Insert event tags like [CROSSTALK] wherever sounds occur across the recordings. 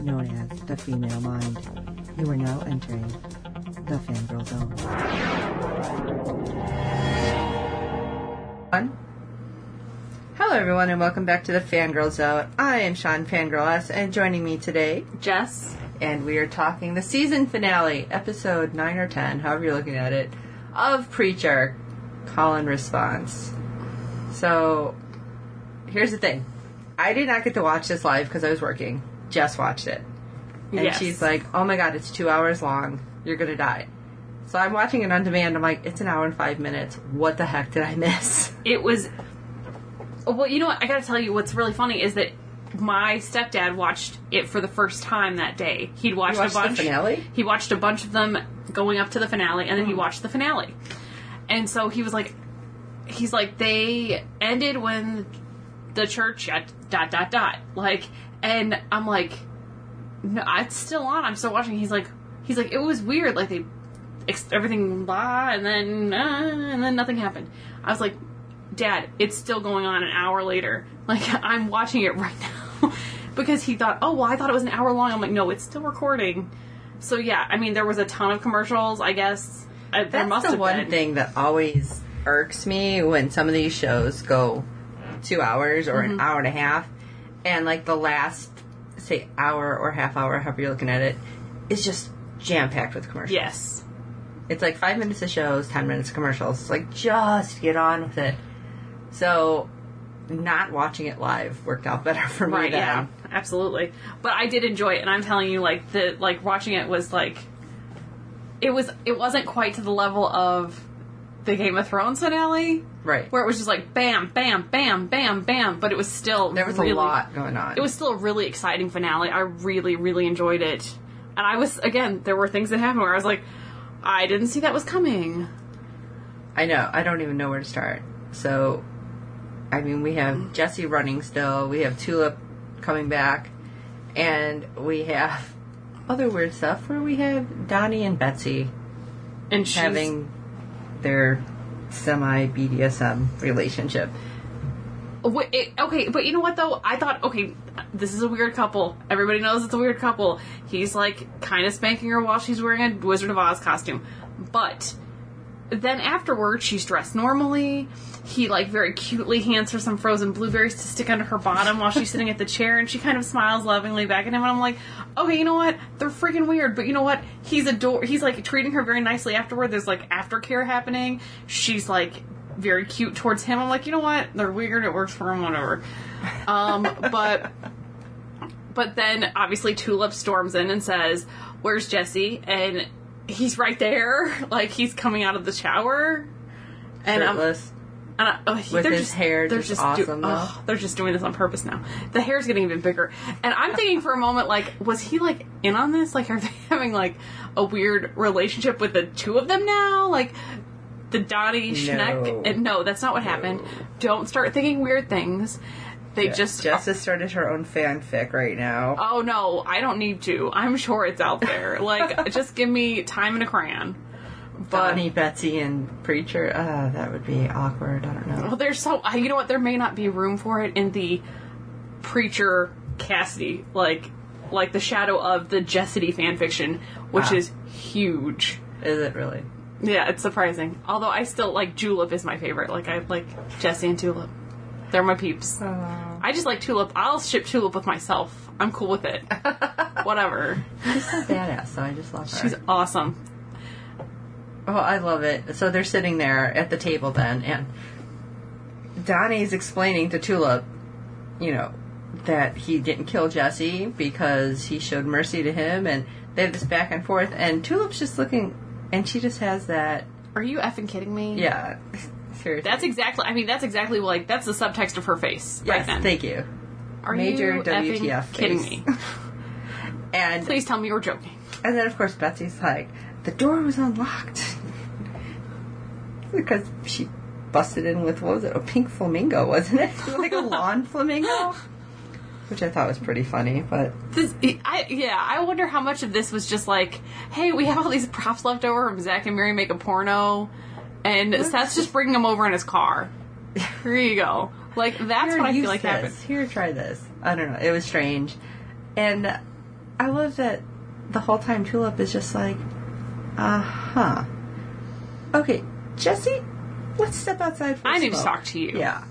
known as the female mind. You are now entering the fangirl zone. One. Hello, everyone, and welcome back to the Fangirl Zone. I am Sean Fangirl S, and joining me today, Jess. and we are talking the season finale, episode 9 or 10, however you're looking at it, of Preacher Call and Response. So, here's the thing I did not get to watch this live because I was working. Jess watched it. And Yes. she's like, oh my god, it's two hours long. You're gonna die. So I'm watching it on demand. I'm like, it's an hour and five minutes. What the heck did I miss? [LAUGHS] It was. Well, you know what? I gotta tell you, what's really funny is that my stepdad watched it for the first time that day. He'd watched, watched a bunch. finale? He watched a bunch of them going up to the finale, and then he hmm. watched the finale. And so he was like, he's like, they ended when the church dot dot dot dot like, and I'm like, no, it's still on. I'm still watching. He's like, he's like, it was weird. Like they, ex- everything blah, and then uh, and then nothing happened. I was like, Dad, it's still going on an hour later. [LAUGHS] Like I'm watching it right now [LAUGHS] because he thought, oh well, I thought it was an hour long. I'm like, no, it's still recording. So yeah, I mean, there was a ton of commercials. I guess uh, there That's must the have one been. thing that always irks me when some of these shows go two hours or Mm-hmm. an hour and a half, and like the last say hour or half hour, however you're looking at it, is just jam packed with commercials. Yes. It's like five minutes of shows, ten minutes of commercials. It's like just get on with it. So, not watching it live worked out better [LAUGHS] for me. Right, yeah, absolutely. But I did enjoy it, and I'm telling you, like the like watching it was like, it was it wasn't quite to the level of the Game of Thrones finale, Right. where it was just like bam, bam, bam, bam, bam. But it was still There was really, a lot going on. It was still a really exciting finale. I really, really enjoyed it, and I was again, there were things that happened where I was like, I didn't see that was coming. I know. I don't even know where to start. So, I mean, we have Jesse running still. We have Tulip coming back, and we have other weird stuff where we have Donnie and Betsy And having their semi BDSM relationship. Okay, but you know what though? I thought, okay, this is a weird couple. Everybody knows it's a weird couple. He's like kind of spanking her while she's wearing a Wizard of Oz costume. But then afterwards, she's dressed normally. He like very cutely hands her some frozen blueberries to stick under her bottom while she's sitting at the chair, and she kind of smiles lovingly back at him. And I'm like, okay, you know what? They're freaking weird, but you know what? He's ador. He's like treating her very nicely afterward. There's like aftercare happening. She's like very cute towards him. I'm like, you know what? They're weird. It works for him. Whatever. Um, but but then obviously Tulip storms in and says, "Where's Jesse?" And he's right there, [LAUGHS] like he's coming out of the shower. And um, I'm, and I, oh, he- With they're his just, hair they're just do- awesome, though. oh, they're just doing this on purpose now. The hair's getting even bigger, and I'm thinking for a moment, like, was he like in on this? Like, are they [LAUGHS] having like a weird relationship with the two of them now? Like, the Donnie Schenck? And no, that's not what happened. Don't start thinking weird things. They just Jess has started her own fanfic right now. Oh no, I don't need to. I'm sure it's out there. [LAUGHS] Like, just give me time and a crayon. But Donnie, Betsy, and Preacher. Uh, that would be awkward. I don't know. well, there's so uh, you know what? There may not be room for it in the preacher Cassidy, like like the shadow of the Jessity fanfiction, which Ah. is huge. Is it really? Yeah, it's surprising. Although I still like Julep is my favorite. Like I like Jesse and Tulip. They're my peeps. Oh. I just like Tulip. I'll ship Tulip with myself. I'm cool with it. [LAUGHS] Whatever. She's so badass, so I just love her. She's awesome. Oh, I love it. So they're sitting there at the table then, and Donnie's explaining to Tulip, you know, that he didn't kill Jesse because he showed mercy to him, and they have this back and forth, and Tulip's just looking, and she just has that, Are you effing kidding me? yeah, [LAUGHS] seriously. That's exactly. I mean, that's exactly like that's the subtext of her face right then. thank you. Are major you WTF effing kidding face. me? [LAUGHS] And Please tell me you're joking. and then of course Betsy's like, the door was unlocked [LAUGHS] because she busted in with what was it? A pink flamingo, wasn't it? [LAUGHS] like a lawn flamingo, which I thought was pretty funny. But This, I, yeah, I wonder how much of this was just like, hey, we have all these props left over from Zack and Miri make a porno, and Seth's just bringing him over in his car. [LAUGHS] Here you go. Like that's Here, what I feel like this. happened. Here, try this. I don't know. It was strange, and I love that the whole time Tulip is just like, uh huh. Okay, Jesse, let's step outside. I need to talk to you. Yeah.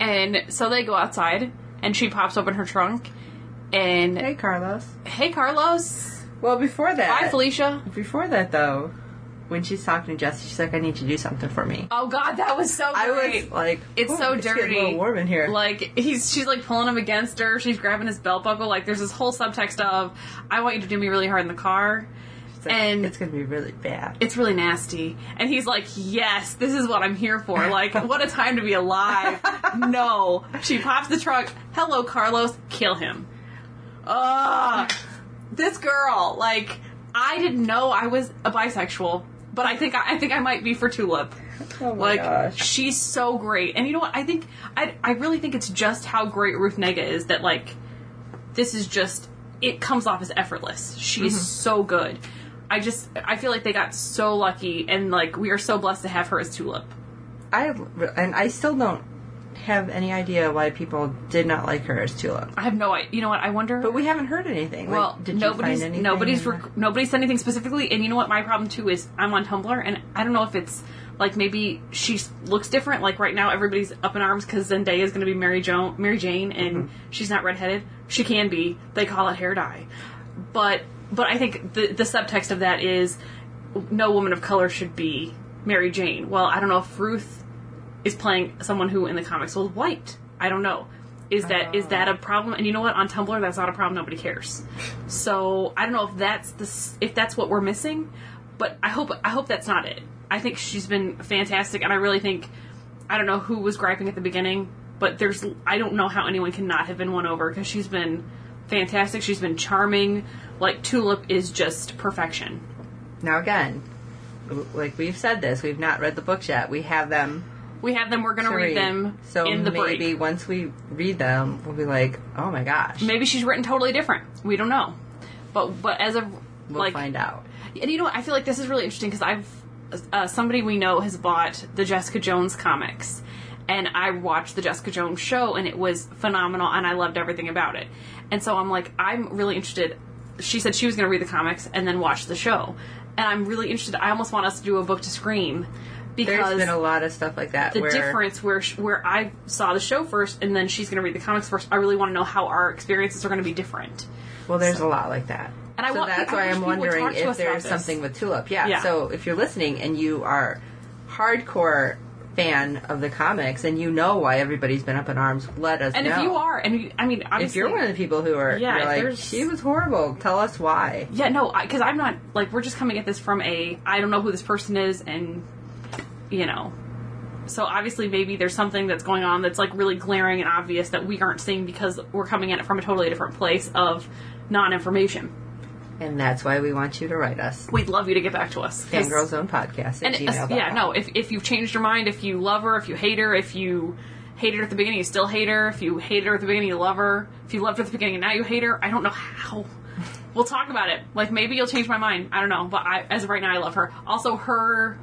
And so they go outside, and she pops open her trunk, and Hey, Carlos. hey, Carlos, Well, before that, bye, Felicia. Before that, though, when she's talking to Jesse, she's like, "I need you to do something for me." Oh God, that was so I great. was like, It's "Ooh, so getting a dirty. little warm in here." Like he's she's like pulling him against her. She's grabbing his belt buckle. Like there's this whole subtext of I want you to do me really hard in the car. It's like, and- it's gonna be really bad. It's really nasty. And he's like, Yes, this is what I'm here for. Like, [LAUGHS] what a time to be alive. no. She pops the trunk. Hello, Carlos. Kill him. Ugh. This girl, like, I didn't know I was a bisexual, but I think I, I think I might be for Tulip. oh my Like gosh! she's so great, and you know what? I think I I really think it's just how great Ruth Negga is that like this is just it comes off as effortless. She's Mm-hmm. so good. I just I feel like they got so lucky, and like we are so blessed to have her as Tulip. I and I still don't have any idea why people did not like her as Tulip. I have no idea. You know what? I wonder. But we haven't heard anything. well, like, did nobody's you find anything? nobody's rec- nobody's said anything specifically, and you know what? My problem too is I'm on Tumblr, and I don't know if it's like maybe she looks different. Like right now, everybody's up in arms because Zendaya is going to be Mary jo- Mary Jane, and Mm-hmm. she's not redheaded. She can be. They call it hair dye, but but I think the the subtext of that is no woman of color should be Mary Jane. Well, I don't know if Ruth is playing someone who in the comics was white. I don't know. Is that is oh. that a problem? And you know what? On Tumblr, that's not a problem. Nobody cares. So I don't know if that's the if that's what we're missing, but I hope I hope that's not it. I think she's been fantastic, and I really think I don't know who was griping at the beginning, but there's I don't know how anyone cannot have been won over because she's been fantastic. She's been charming. Like Tulip is just perfection. Now again, like we've said this, we've not read the books yet. We have them We have them. We're gonna read them So in the maybe break. once we read them, we'll be like, "Oh my gosh!" Maybe she's written totally different. We don't know. But but as of we'll like find out. And you know, what? I feel like this is really interesting because I've uh, somebody we know has bought the Jessica Jones comics, and I watched the Jessica Jones show, and it was phenomenal, and I loved everything about it. And so I'm like, I'm really interested. She said she was going to read the comics and then watch the show, and I'm really interested. I almost want us to do a book to scream There's because been a lot of stuff like that. the where, difference where sh- where I saw the show first and then she's going to read the comics first. I really want to know how our experiences are going to be different. Well, there's a lot like that. And I so want- that's I why I'm wondering if there's something with Tulip. Yeah. Yeah. So if you're listening and you are hardcore fan of the comics and you know why everybody's been up in arms, let us And know. if you are, and you, I mean, if you're one of the people who are Yeah, like she was horrible, tell us why. Yeah, no, because I'm not like we're just coming at this from a I don't know who this person is, and you know, so obviously maybe there's something that's going on that's like really glaring and obvious that we aren't seeing because we're coming at it from a totally different place of non-information. And that's why we want you to write us. We'd love you to get back to us. Fangirl Zone Podcast and uh, gmail.com. yeah, no, if if you've changed your mind, if you love her, if you hate her, if you hated her at the beginning, you still hate her. If you hated her at the beginning, you love her. If you loved her at the beginning and now you hate her, I don't know how. We'll talk about it. Like maybe you'll change my mind. I don't know, but I, as of right now, I love her. Also, her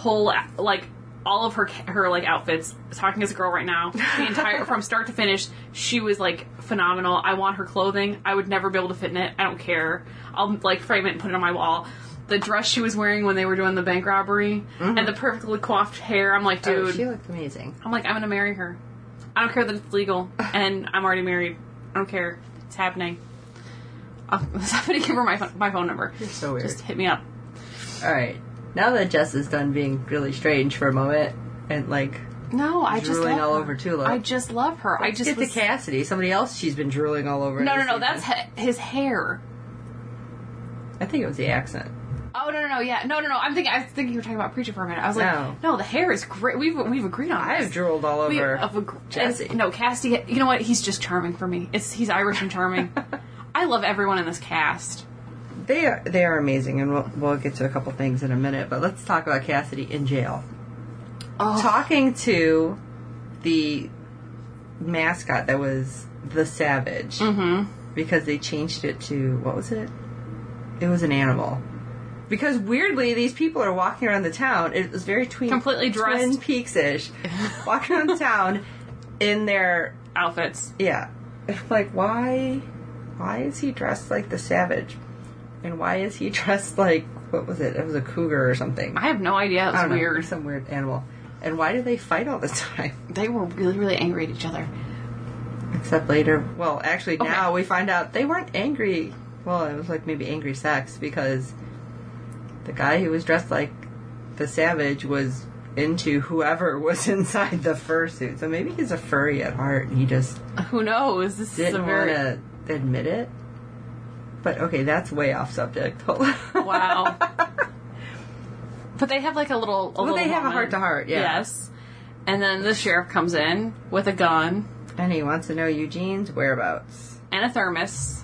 whole like all of her her like outfits. Talking as a girl right now, the [LAUGHS] entire from start to finish, she was like phenomenal. I want her clothing. I would never be able to fit in it. I don't care. I'll like frame it and put it on my wall. The dress she was wearing when they were doing the bank robbery and the perfectly coiffed hair. I'm like, Oh, dude. she looked amazing. I'm like, I'm gonna marry her. I don't care that it's legal, [LAUGHS] and I'm already married. I don't care. It's happening. Uh, [LAUGHS] somebody give her my my phone number. You're so weird. Just hit me up. All right. Now that Jess is done being really strange for a moment and like No, I just Drooling love all her. over Tulip. I just love her. I let's just get was- to Cassidy, somebody else she's been drooling all over. no, no, no. season. That's ha- his hair. I think it was the accent. Oh no, no, no. Yeah, no, no, no. I'm thinking. I was thinking you were talking about preacher for a minute. I was like, No. no, the hair is great. We've we've agreed on. I this. have drooled all We over have ag- Jesse. No, Cassidy. You know what? He's just charming for me. It's he's Irish and charming. [LAUGHS] I love everyone in this cast. They are they are amazing, and we'll we'll get to a couple things in a minute. But let's talk about Cassidy in jail. Oh, Talking to the mascot that was the Savage hmm because they changed it to what was it? It was an animal. Because weirdly, these people are walking around the town. It was very twin, Completely dressed. Twin Peaks ish, [LAUGHS] walking around the town in their outfits. yeah. [LAUGHS] Like, why? Why is he dressed like the savage? And why is he [LAUGHS] dressed like what was it? It was a cougar or something. I have no idea. It was don't know, weird. some weird animal. And why do they fight all the [LAUGHS] time? They were really, really angry at each other. Except later, well, actually Okay. now we find out they weren't angry. Well, it was like maybe angry sex because the guy who was dressed like the savage was into whoever [LAUGHS] was inside the fursuit. So maybe he's a furry at heart and he just Who knows? This is a didn't want to admit it. But okay, that's way off subject. [LAUGHS] wow. But they have like a little. A Well, little they have a heart-to-heart, yeah. Yes. And then the sheriff comes in with a gun and he wants to know Eugene's whereabouts and a thermos,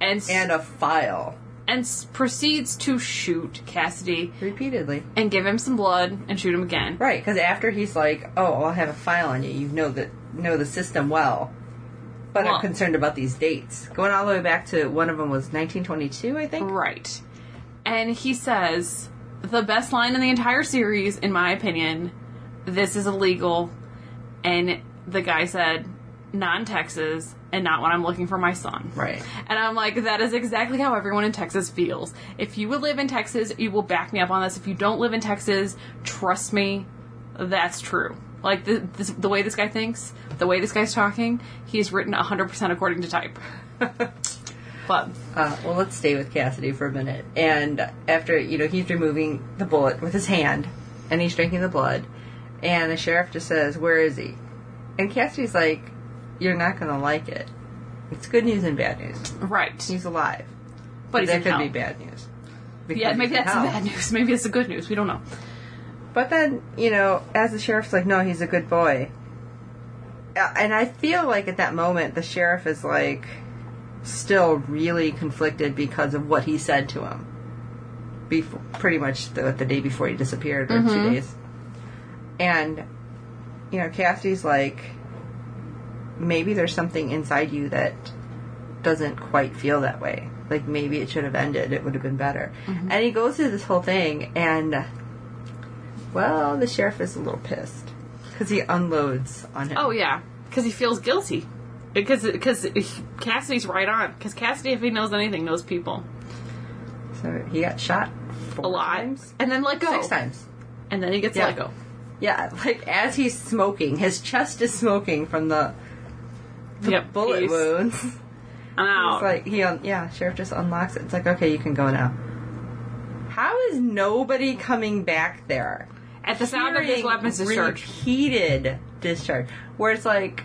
and and a file and s- proceeds to shoot Cassidy repeatedly. and give him some blood and shoot him again. Right, because after he's like, "Oh, I'll have a file on you. You know the know the system well." But Well- I'm concerned about these dates. Going all the way back to one of them was 1922, I think. Right. And he says the best line in the entire series, in my opinion, this is illegal. And the guy said, not in Texas, and not when I'm looking for my son. Right. And I'm like, that is exactly how everyone in Texas feels. If you would live in Texas, you will back me up on this. If you don't live in Texas, trust me, that's true. Like the this, the way this guy thinks, the way this guy's talking, he's written 100% according to type. [LAUGHS] but Uh, well, let's stay with Cassidy for a minute. And after, you know, he's removing the bullet with his hand, and he's drinking the blood, and the sheriff just says, "Where is he?" And Cassidy's like, "You're not going to like it. It's good news and bad news. right, He's alive, but he's that could hell. be bad news." Because Yeah, [LAUGHS] maybe that's the bad news. Maybe it's the good news. We don't know. But then, you know, as the sheriff's like, no, he's a good boy. Uh, And I feel like at that moment, the sheriff is like still really conflicted because of what he said to him. Before, pretty much the, the day before he disappeared, or two days. And, you know, Cassidy's like, maybe there's something inside you that doesn't quite feel that way. Like maybe it should have ended. It would have been better. And he goes through this whole thing, and well, the sheriff is a little pissed because he unloads on him. Oh yeah, because he feels guilty. Because because Cassidy's right on. Because Cassidy, if he knows anything, knows people so he got shot four a lot, times, and then let go, six times. and then he gets Yeah. let go. Yeah, like as he's smoking, his chest is smoking from the, the Yep, bullet wounds. I'm out. It's like he, un- yeah, sheriff just unlocks it. It's like okay, you can go now. How is nobody coming back there? At the sound of his weapons discharge. repeated discharge, where it's like,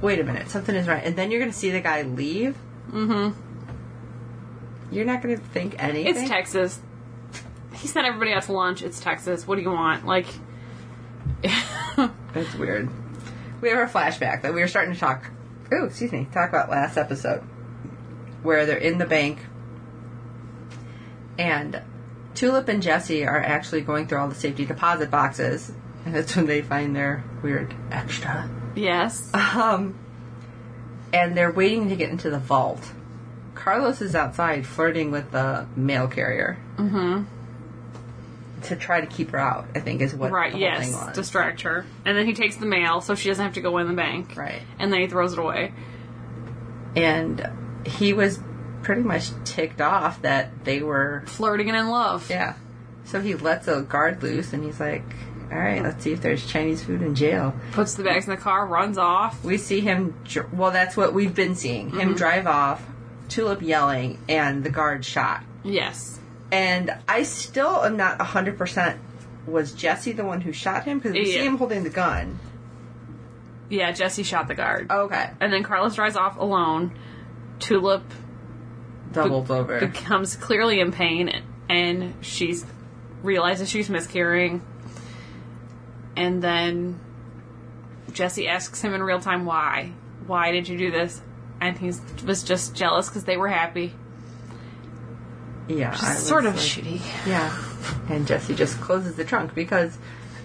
wait a minute, something is right, and then you're going to see the guy leave. Mm-hmm. You're not going to think anything. It's Texas. He sent everybody out to lunch. It's Texas. What do you want? Like, [LAUGHS] It's weird. We have a flashback that we were starting to talk. Oh, excuse me. Talk about last episode, where they're in the bank, and Tulip and Jesse are actually going through all the safety deposit boxes, and that's when they find their weird extra. yes. Um, and they're waiting to get into the vault. Carlos is outside flirting with the mail carrier Mm-hmm. to try to keep her out. I think is what Right. the whole thing Yes. Distract her, and then he takes the mail, so she doesn't have to go in the bank. right. And then he throws it away. and he was pretty much ticked off that they were Flirting and in love. yeah so he lets a guard loose and he's like all right let's see if there's chinese food in jail Puts the bags in the car, runs off. we see him dr- well that's what we've been seeing Mm-hmm. him drive off tulip yelling and the guard shot Yes. and i still am not 100% was jesse the one who shot him because we see him holding the gun Yeah. Jesse shot the guard. okay And then Carlos drives off alone. Tulip doubled over becomes clearly in pain and she's realizes she's miscarrying and then jesse asks him in real time why why did you do this and he was just jealous because they were happy. Yeah, sort of like- shitty. Yeah. And Jesse just closes the trunk because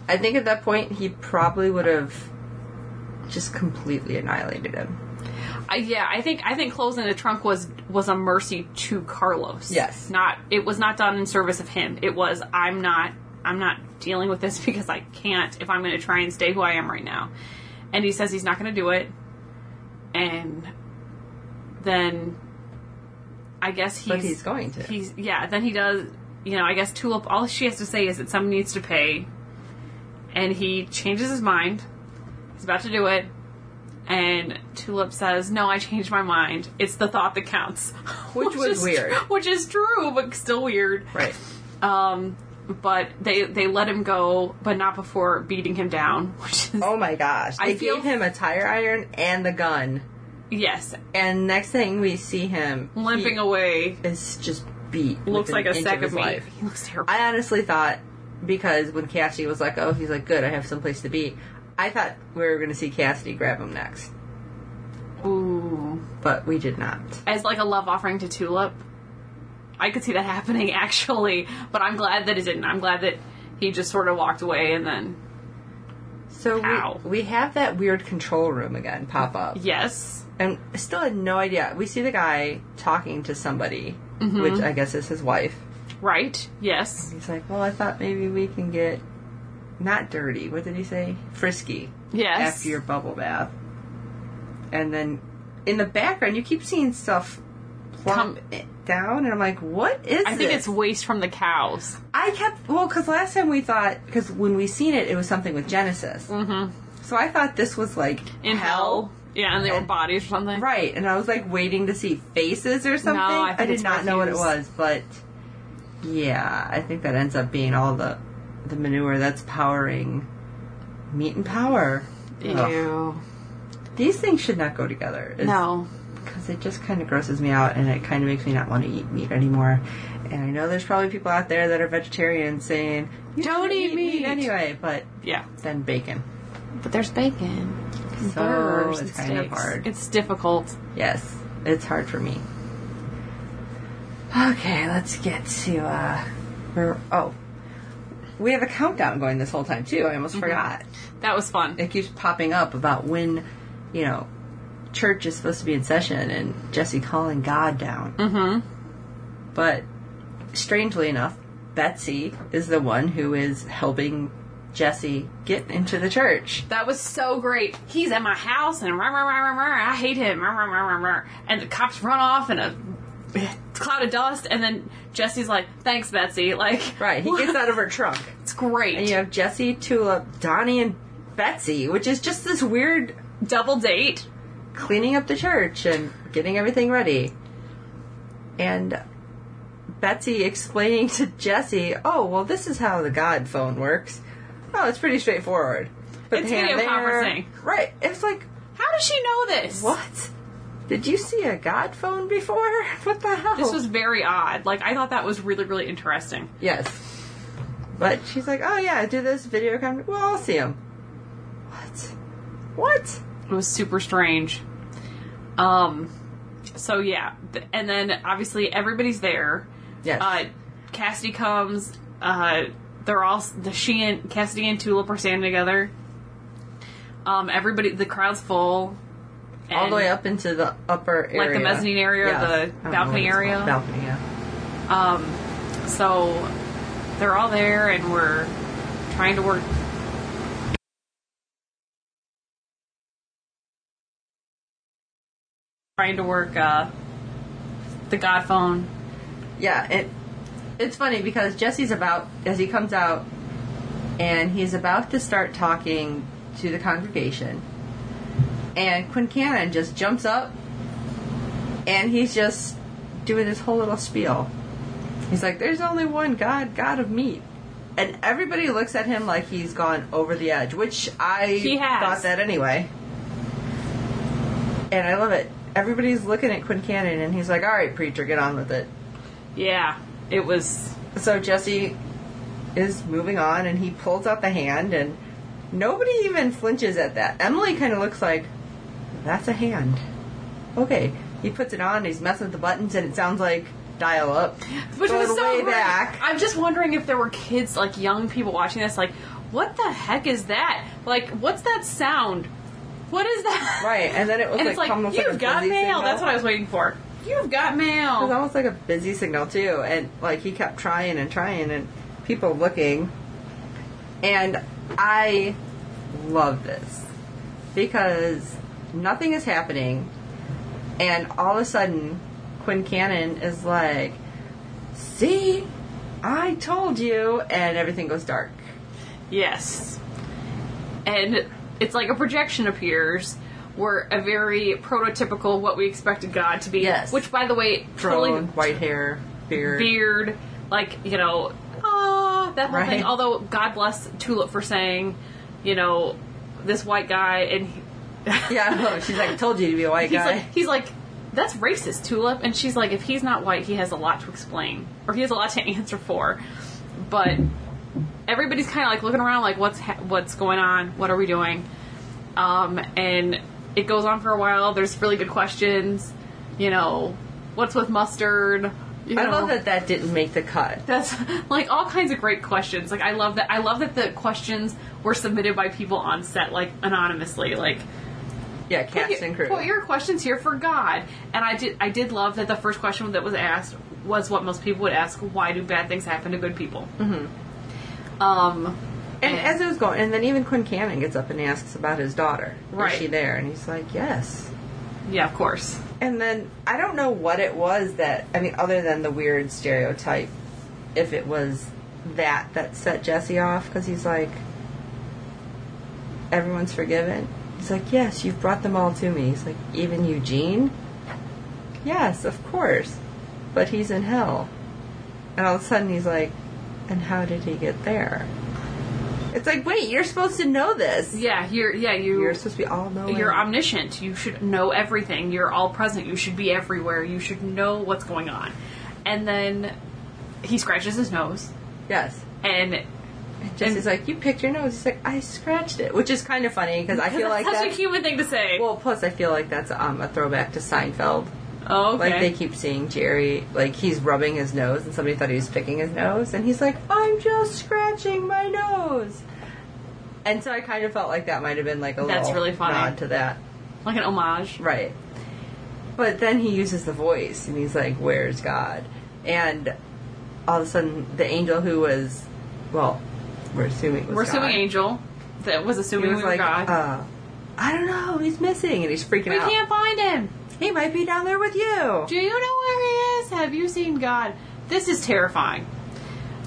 I think at that point he probably would have just completely annihilated him. I, yeah, I think I think closing the trunk was was a mercy to Carlos. Yes. not it was not done in service of him. It was I'm not I'm not dealing with this [LAUGHS] because I can't if I'm going to try and stay who I am right now. And he says he's not going to do it. And then I guess he's But he's going to. He's yeah. Then he does. You know, I guess Tulip. All she has to say is that someone needs to pay, and he changes his mind. He's about to do it, and Tulip says, "No, I changed my mind. It's the thought that counts," [LAUGHS] Which was is, weird. Which is true, but still weird. Right. Um, but they they let him go, but not before beating him down. [LAUGHS] Which is Oh my gosh. I They feel- gave him a tire iron and the gun. yes, And next thing we see him limping away. is just beat. Looks like a sack of meat. life. He looks terrible. I honestly thought because when Cassidy was like, "Oh," he's like, "Good, I have some place to be." I thought we were going to see Cassidy grab him next, Ooh. but we did not. as like a love offering to Tulip. I could see that [LAUGHS] happening actually, but I'm glad that it didn't. I'm glad that he just sort of walked away and then So Ow. we, we have that weird control room again pop up, yes, and I still had no idea. We see the guy talking to somebody, Mm-hmm. which I guess is his wife. right, yes, He's like, "Well, I thought maybe we can get not dirty. What did he say? Frisky." yes. after your bubble bath. And then in the background, you keep seeing stuff plump down, and I'm like, what is I think this? it's waste from the cows. I kept, well, because last time we thought, because when we seen it, it was something with Genesis. Mm-hmm. So I thought this was like In hell. Yeah, and they were bodies or something. Right, and I was like waiting to see faces or something. No, I think did not know what it was, but yeah, I think that ends up being all the the manure that's powering meat and power. Ugh. Ew. These things should not go together. is- No. because it just kind of grosses me out and it kind of makes me not want to eat meat anymore. And I know there's probably people out there that are vegetarians saying, Don't shouldn't eat meat." anyway, but Yeah. then bacon. But there's bacon. So burgers it's kind of hard. It's difficult. Yes, it's hard for me. Okay, let's get to, uh, where, oh, we have a countdown going this whole time too. I almost forgot. That was fun. It keeps popping up about when, you know, church is supposed to be in session and Jesse calling God down. Mm-hmm. But strangely enough, Betsy is the one who is helping Jesse get into the church. That was so great. He's at my house and rah, rah, rah, rah, rah, I hate him. Rah, rah, rah, rah, rah. And the cops run off in a cloud of dust. And then Jesse's like, thanks, Betsy. Like, Right, he gets out of her trunk. [LAUGHS] It's great. And you have Jesse, Tulip, Donnie, and Betsy, which is just this weird Double date. cleaning up the church and getting everything ready. And Betsy explaining to Jesse, oh, well, this is how the God phone works. Oh, it's pretty straightforward. Put It's video there. conferencing. Right. It's like, How does she know this? what? Did you see a God phone before? [LAUGHS] What the hell? This was very odd. Like, I thought that was really, really interesting. Yes. But she's like, oh, yeah, do this video conference. Well, I'll see him. What? What? It was super strange. Um, so yeah, and then obviously everybody's there. Yes. Uh, Cassidy comes. Uh, they're all the she and Cassidy and Tulip are standing together. Um, everybody, the crowd's full. All the way up into the upper area. Like the mezzanine area Yes. the I don't know balcony area? Balcony, yeah. Um, so they're all there, and we're trying to work. Trying to work uh, the God phone. Yeah, it it's funny because Jesse's about as he comes out and he's about to start talking to the congregation. And Quincannon just jumps up and he's just doing this whole little spiel. He's like, There's only one God, God of meat. And everybody looks at him like he's gone over the edge, which I thought that anyway. And I love it. Everybody's looking at Quincannon and he's like, Alright, preacher, get on with it. Yeah, it was. So Jesse is moving on and he pulls out the hand and nobody even flinches at that. Emily kind of looks like, that's a hand. okay. He puts it on, he's messing with the buttons, and it sounds like dial up. Which was so way great. back. I'm just wondering if there were kids, like young people watching this, like, what the heck is that? Like, what's that sound? What is that? Right, and then it [LAUGHS] was And like it's like, almost you've like got mail. signal. That's what I was waiting for. You've got mail. It was almost like a busy signal too, and like he kept trying and trying, and people looking. And I love this because nothing is happening, and all of a sudden, Quincannon is like, "See, I told you," and everything goes dark. Yes. And it's like a projection appears where a very prototypical what we expected God to be. Yes. Which, by the way, totally white hair, beard. beard, like you know, ah, that whole Right. thing. Although God bless Tulip for saying, you know, this white guy, and he, [LAUGHS] Yeah, I know. she's like, "I told you to be a white he's guy." like, he's like, that's racist, Tulip, and she's like, if he's not white, he has a lot to explain, or he has a lot to [LAUGHS] answer for. But everybody's kind of like looking around, like, what's ha- what's going on? What are we doing? Um, and it goes on for a while. There's really good questions. You know, what's with mustard? You I know. love that that didn't make the cut. That's [LAUGHS] like all kinds of great questions. Like I love that. I love that the questions were submitted by people on set, like anonymously. Like Yeah, put cast your, and crew. put your questions here for God. And I did. I did love that the first question that was asked was what most people would ask: Why do bad things happen to good people? Mm-hmm. Um. And as it was going, and then even Quincannon gets up and asks about his daughter. Right. Is she there? And he's like, yes. Yeah, of course. And then I don't know what it was that I mean, other than the weird stereotype, if it was that that set Jesse off because he's like, everyone's forgiven. He's like, yes, you've brought them all to me. He's like, even Eugene. Yes, of course, but he's in hell. And all of a sudden he's like, and how did he get there? It's like, wait, you're supposed to know this. Yeah, you're. Yeah, you. You're supposed to be all knowing. You're omniscient. You should know everything. You're all present. You should be everywhere. You should know what's going on. And then he scratches his nose, yes. and Jesse's like, you picked your nose. He's like, I scratched it, which is kind of funny because I feel like that's such that's a human thing to say. well. Plus, I feel like that's um, a throwback to Seinfeld. oh, okay. Like they keep seeing Jerry, like he's rubbing his nose, and somebody thought he was picking his nose, and he's like, I'm just scratching my nose. And so I kind of felt like that might have been like a That's little really funny. nod to that, like an homage. right? But then he uses the voice, and he's like, "Where's God?" And all of a sudden, the angel who was, well, we're assuming was We're assuming God. Angel that was He assuming was we were like, God. uh, I don't know, he's missing, and he's freaking out. we out. can't find him. He might be down there with you. Do you know where he is? Have you seen God? This is terrifying.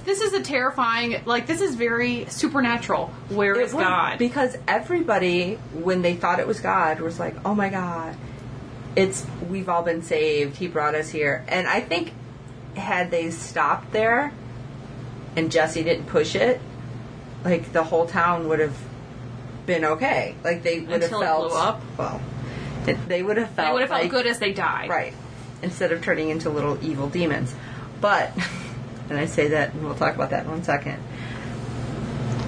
This is a terrifying. Like this is very supernatural. Where It is was God? Because everybody, when they thought it was God, was like, "Oh my God, it's we've all been saved. He brought us here." And I think had they stopped there, and Jesse didn't push it, like the whole town would have been okay. Like they would Until it have felt blew up. well. it- They would have felt they would have felt like- good as they died. Right. Instead of turning into little evil demons. But, [LAUGHS] and I say that, and we'll talk about that in one second.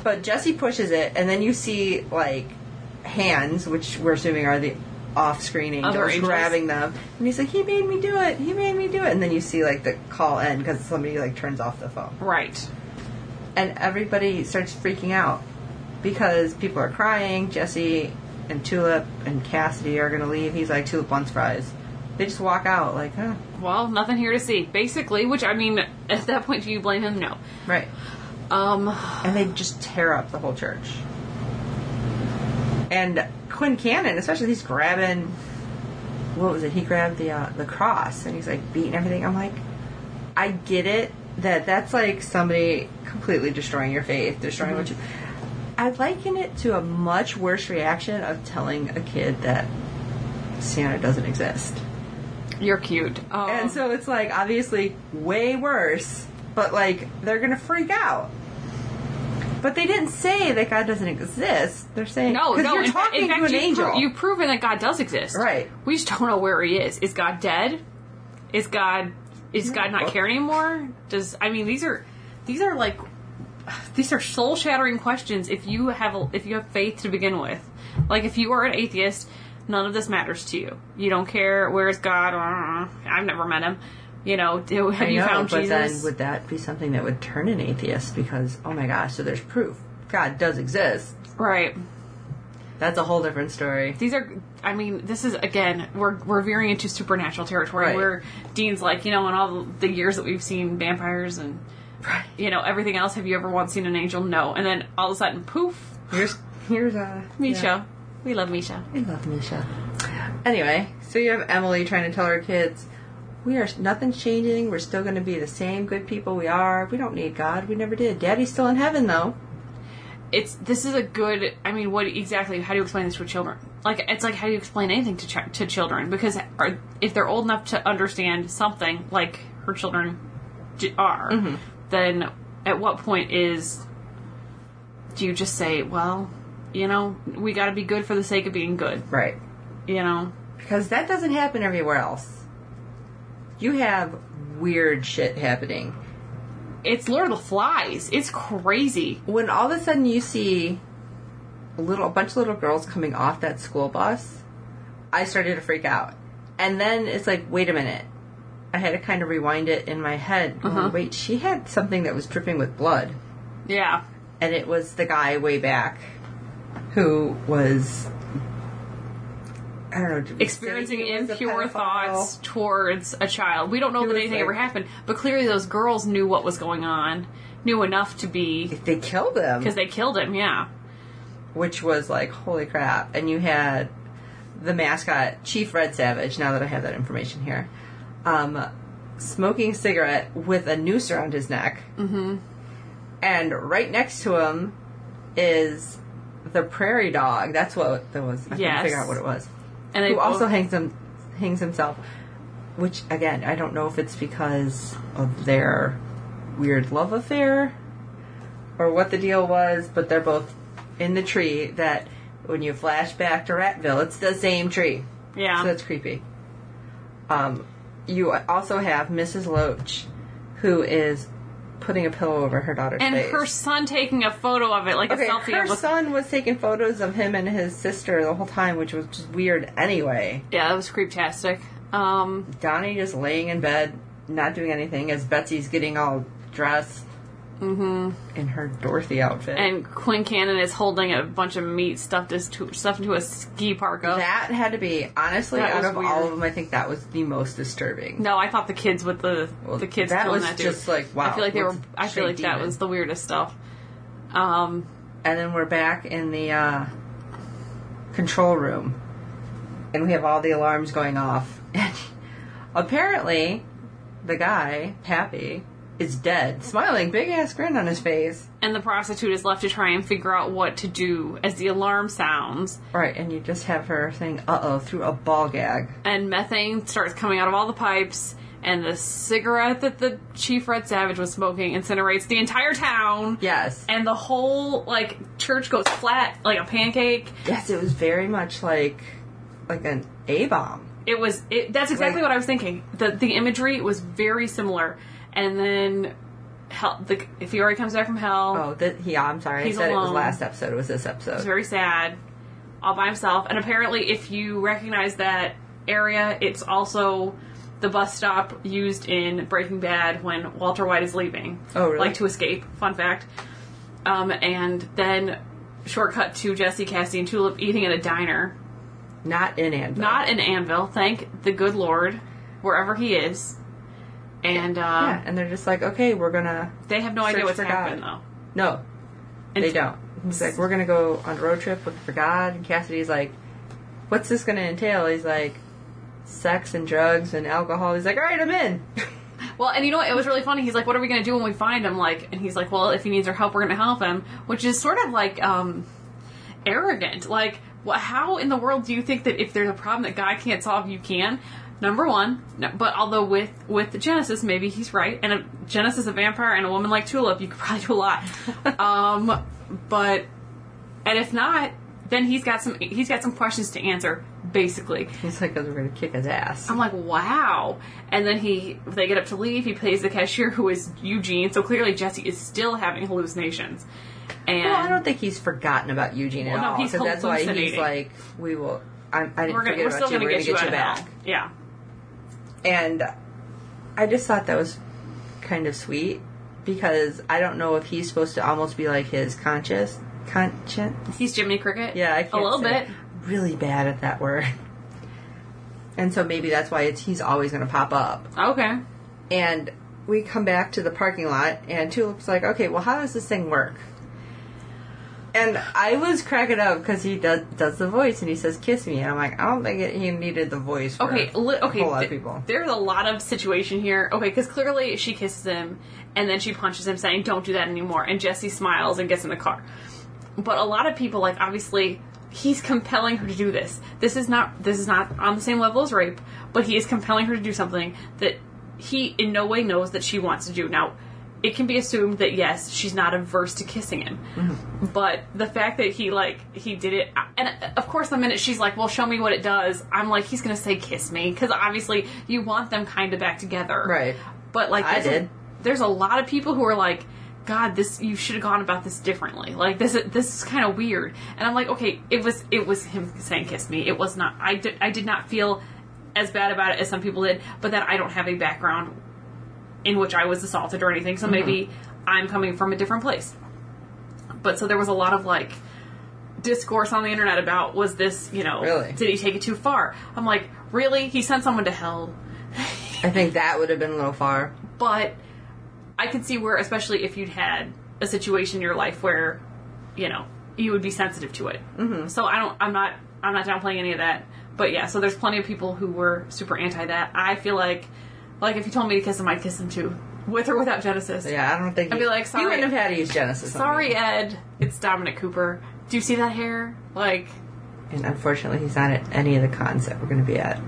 But Jesse pushes it, and then you see, like, hands, which we're assuming are the off screen angels, Other angels. grabbing them. And he's like, he made me do it. He made me do it. And then you see, like, the call end because somebody, like, turns off the phone. Right. And everybody starts freaking out because people are crying. Jesse and Tulip and Cassidy are going to leave. He's like, Tulip wants fries. They just walk out, like, huh. Well, nothing here to see. Basically, which I mean, at that point, do you blame him? No. Right. Um. And they just tear up the whole church. And Quincannon, especially, he's grabbing. What was it? He grabbed the uh, the cross and he's like beating everything. I'm like, I get it that that's like somebody completely destroying your faith, destroying what you. I liken it to a much worse reaction of telling a kid that Santa doesn't exist. You're cute. Um, And so it's like obviously way worse, but like they're gonna freak out. But they didn't say that God doesn't exist. They're saying no, no. you're in, talking in fact, to an you've, angel. pro- you've proven that God does exist. Right. We just don't know where He is. Is God dead? Is God is God not care anymore? Does I mean these are these are like these are soul shattering questions. If you have a, if you have faith to begin with, like if you are an atheist, None of this matters to you. You don't care where's God. Uh, I've never met him. You know, do, have you found but Jesus? then would that be something that would turn an atheist? Because oh my gosh, so there's proof God does exist. right. That's a whole different story. These are, I mean, this is again, we're we're veering into supernatural territory Right. where Dean's like, you know, in all the years that we've seen vampires and Right. you know everything else, have you ever once seen an angel? No. And then all of a sudden, poof, Here's here's uh Misha. yeah. We love Misha. We love Misha. Anyway, so you have Emily trying to tell her kids, we are nothing's changing. We're still going to be the same good people we are. We don't need God. We never did. Daddy's still in heaven though. It's this is a good. I mean, what exactly? How do you explain this to children? Like it's like how do you explain anything to ch- to children? Because are, if they're old enough to understand something like her children are, Mm-hmm. then at what point is do you just say, well, you know, we got to be good for the sake of being good, Right. you know? Because that doesn't happen everywhere else. You have weird shit happening. It's Lord of the Flies. It's crazy. When all of a sudden you see a little a bunch of little girls coming off that school bus, I started to freak out. And then it's like, wait a minute. I had to kind of rewind it in my head. going, Uh-huh. Wait, she had something that was dripping with blood. Yeah. and it was the guy way back who was I don't know experiencing saying he was a impure thoughts towards a child. We don't know that anything like- ever happened, but clearly those girls knew what was going on, knew enough to be They killed him, because they killed him. Yeah, which was like holy crap. And you had the mascot Chief Red Savage. Now that I have that information here, um, smoking a cigarette with a noose around his neck, mm-hmm. and right next to him is the prairie dog. That's what that was. I Yes. couldn't figure out what it was. And who also both- hangs him hangs himself which again i don't know if it's because of their weird love affair or what the deal was but they're both in the tree that when you flash back to ratville it's the same tree yeah. so that's creepy um, you also have mrs loach who is putting a pillow over her daughter's and face her son taking a photo of it, like Okay, a selfie. her son was taking photos of him and his sister the whole time, which was just weird anyway. yeah, that was creeptastic. Um, Donnie just laying in bed, not doing anything, as Betsy's getting all dressed in her Dorothy outfit. mm-hmm. and Quincannon is holding a bunch of meat stuffed into stuffed into a ski parka. that had to be honestly That out of weird. all of them. I think that was the most disturbing. no, I thought the kids with the Well, the kids that was that just like, wow, I feel like they were. I feel like that was the weirdest stuff. Um, And then we're back in the uh, control room, and we have all the alarms going off. [LAUGHS] And apparently, the guy Pappy is dead, smiling, big ass grin on his face. and the prostitute is left to try and figure out what to do as the alarm sounds Right, and you just have her saying "uh oh" through a ball gag. and methane starts coming out of all the pipes and the cigarette that the chief red savage was smoking incinerates the entire town Yes, and the whole like church goes flat like a pancake yes, it was very much like like an A bomb. it was it, that's exactly Like- what i was thinking the the imagery was very similar and then hell the Fiore comes back from hell Oh, that yeah. I'm sorry, He's I said it was alone. last episode. It was this episode. It's very sad, all by himself. And apparently, if you recognize that area, it's also the bus stop used in Breaking Bad when Walter White is leaving. Oh, really? Like to escape. Fun fact. Um, and then shortcut to Jesse, Cassie, and Tulip eating at a diner, Not in Annville. not in Annville. Thank the good Lord, wherever he is. And uh, yeah, and they're just like, okay, we're gonna they have no idea what's for happening God. though. no, And they don't. He's like, we're gonna go on a road trip looking for God, and Cassidy's like, what's this gonna entail? He's like, sex and drugs and alcohol. He's like, all right, I'm in. [LAUGHS] Well, and you know what? It was really funny. He's like, "What are we going to do when we find him?" Like, and he's like, "Well, if he needs our help, we're going to help him," which is sort of like um, arrogant. Like, how in the world do you think that if there's a problem that God can't solve, you can? Number one, no, but although with with the Genesis, maybe he's right, and a Genesis, a vampire, and a woman like Tulip, you could [LAUGHS] probably do a lot. [LAUGHS] um, but and if not, then he's got some he's got some questions to answer. Basically, He's like, we're gonna kick his ass. I'm like, wow. And then he, they get up to leave. He pays the cashier, who is Eugene. So clearly, Jesse is still having hallucinations. And Well, I don't think he's forgotten about Eugene at Well, no, all. so that's why he's like, we will. I'm, I didn't We're, gonna, forget we're about still you. going to we're get you gonna out get of you hell. back. Yeah. And I just thought that was kind of sweet because I don't know if he's supposed to almost be like his conscious conscience. He's Jiminy Cricket. Yeah, I a can't little say. bit. Really bad at that word. And so maybe that's why it's he's always going to pop up. Okay. And we come back to the parking lot, and Tulip's like, "Okay, well, how does this thing work?" And I was cracking up because he does does the voice, and he says, "Kiss me," and I'm like, I don't think it, he needed the voice. For Okay, li- okay. a whole lot of people. There's a lot of situation here. Okay, because clearly she kisses him and then she punches him, saying, "Don't do that anymore." And Jesse smiles and gets in the car. But a lot of people, like obviously, he's compelling her to do this. This is not this is not on the same level as rape, but he is compelling her to do something that he in no way knows that she wants to do. Now, it can be assumed that yes, she's not averse to kissing him, mm-hmm. but the fact that he like he did it, and of course, the minute she's like, "Well, show me what it does," I'm like, he's gonna say, "Kiss me," because obviously you want them kind of back together, Right. But like, I there's a- did. there's a lot of people who are like, God, this you should have gone about this differently. Like this, this is kind of weird. And I'm like, okay, it was it was him saying kiss me. It was not. I did I did not feel as bad about it as some people did. But then I don't have a background in which I was assaulted or anything, so maybe I'm coming from a different place. But so there was a lot of like discourse on the internet about was this you know Really? did he take it too far? I'm like, really? He sent someone to hell I think that would have been a little far. but I can see where, especially if you'd had a situation in your life where, you know, you would be sensitive to it. Mm-hmm. So I don't, I'm not, I'm not downplaying any of that. But yeah, so there's plenty of people who were super anti that. I feel like, like if you told me to kiss him, I'd kiss him too, with or without Genesis. Yeah, I don't think I'd he, be like, sorry. wouldn't have had to use Genesis. Sorry. Ed. It's Dominic Cooper. Do you see that hair? Like, And unfortunately, he's not at any of the cons that we're going to be at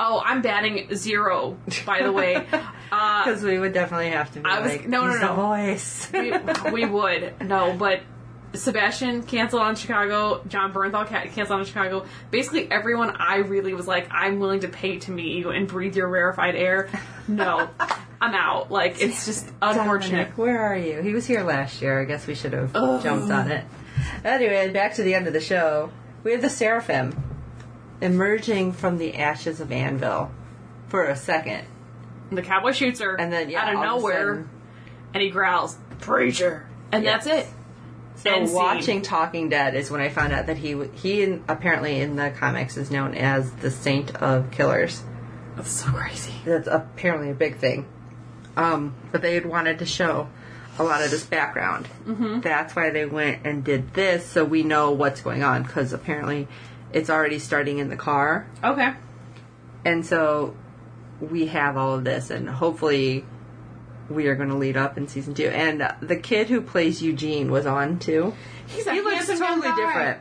oh, I'm batting zero. By the way, [LAUGHS] uh, because we would definitely have to be I was- like, no, no, no. voice. we, we would no, but Sebastian canceled on Chicago. Jon Bernthal canceled on Chicago. Basically, everyone I really was like, I'm willing to pay to meet you and breathe your rarefied air. No, [LAUGHS] I'm out. Like it's just unfortunate. Dominic, where are you? He was here last year. I guess we should have jumped on it. Anyway, back to the end of the show. We have the Seraphim emerging from the ashes of Annville for a second. The cowboy shoots her, And then, yeah, out of nowhere, sudden- and he growls, "Preacher," and Yes. that's it. So watching Talking Dead is when I found out that he he in, apparently in the comics is known as the Saint of Killers. That's so crazy. That's apparently a big thing. Um, but they had wanted to show a lot of this background. Mm-hmm. That's why they went and did this, so we know what's going on. Because apparently, it's already starting in the car, Okay. and so we have all of this, and hopefully, we are going to lead up in season two. And uh, the kid who plays Eugene was on too. He's a He looks totally guy. different.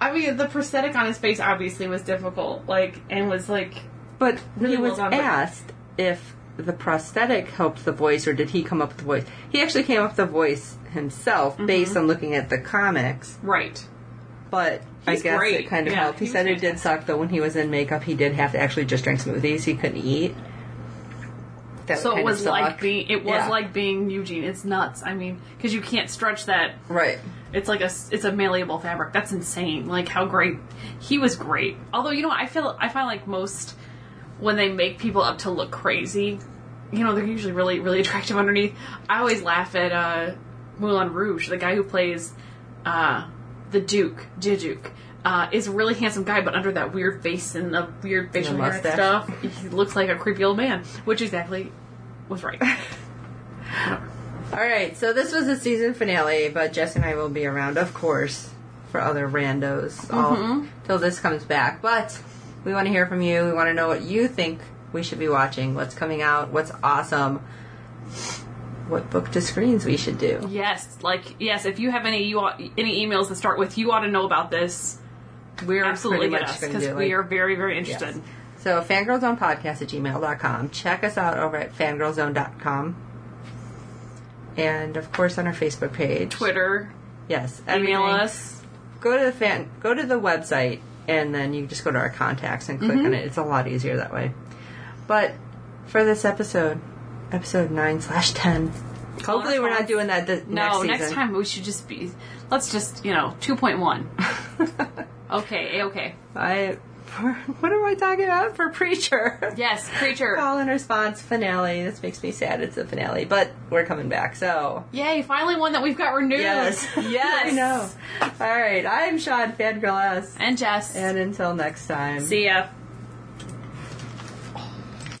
I mean, the prosthetic on his face obviously was difficult, like, and was like, But Really he well was done, but- asked if the prosthetic helped the voice or did he come up with the voice. He actually came up with the voice himself Mm-hmm. based on looking at the comics, right. but He's I guess great. it kind of Yeah, helped. He, he was said it did suck though when he was in makeup he did have to actually just drink smoothies. He couldn't eat. That So it was like being it was Yeah. like being Eugene. It's nuts. I mean, because you can't stretch that. Right. It's like a it's a malleable fabric. That's insane. Like how great he was. Great. Although you know, I feel I find like most when they make people up to look crazy, you know, they're usually really really [LAUGHS] attractive underneath. I always laugh at uh, Moulin Rouge, the guy who plays uh, the Duke, Duke. Uh, is a really handsome guy, but under that weird face and the weird facial hair and stuff, he looks like a creepy old man, which exactly was right. [LAUGHS] All right, so this was the season finale, but Jess and I will be around, of course, for other randos all Mm-hmm. till this comes back. But we want to hear from you. We want to know what you think we should be watching. What's coming out? What's awesome? What book to screens we should do? Yes, like yes. If you have any you ought, any emails that start with "you ought to know about this," we're absolutely pretty much because do, we are very very interested. Yes. So fangirlzonepodcast at gmail.com. Check us out over at fangirlzone.com. And of course on our Facebook page. Twitter, Yes. email everything. us. go to the fan go to the website and then you just go to our contacts and click Mm-hmm. on it it's a lot easier that way but for this episode episode 9 slash 10 hopefully we're not doing that No, next next, time we should just be. Let's just you know two point one. [LAUGHS] Okay, okay. I for [LAUGHS] what am I talking about? For Preacher. Yes, Preacher. Call and response finale. This makes me sad. It's a finale, but we're coming back. So Yay! Finally, one that we've got renewed. yes, [LAUGHS] yes. I know. All right, I'm Sean Fangirl S, And Jess. and until next time. See ya.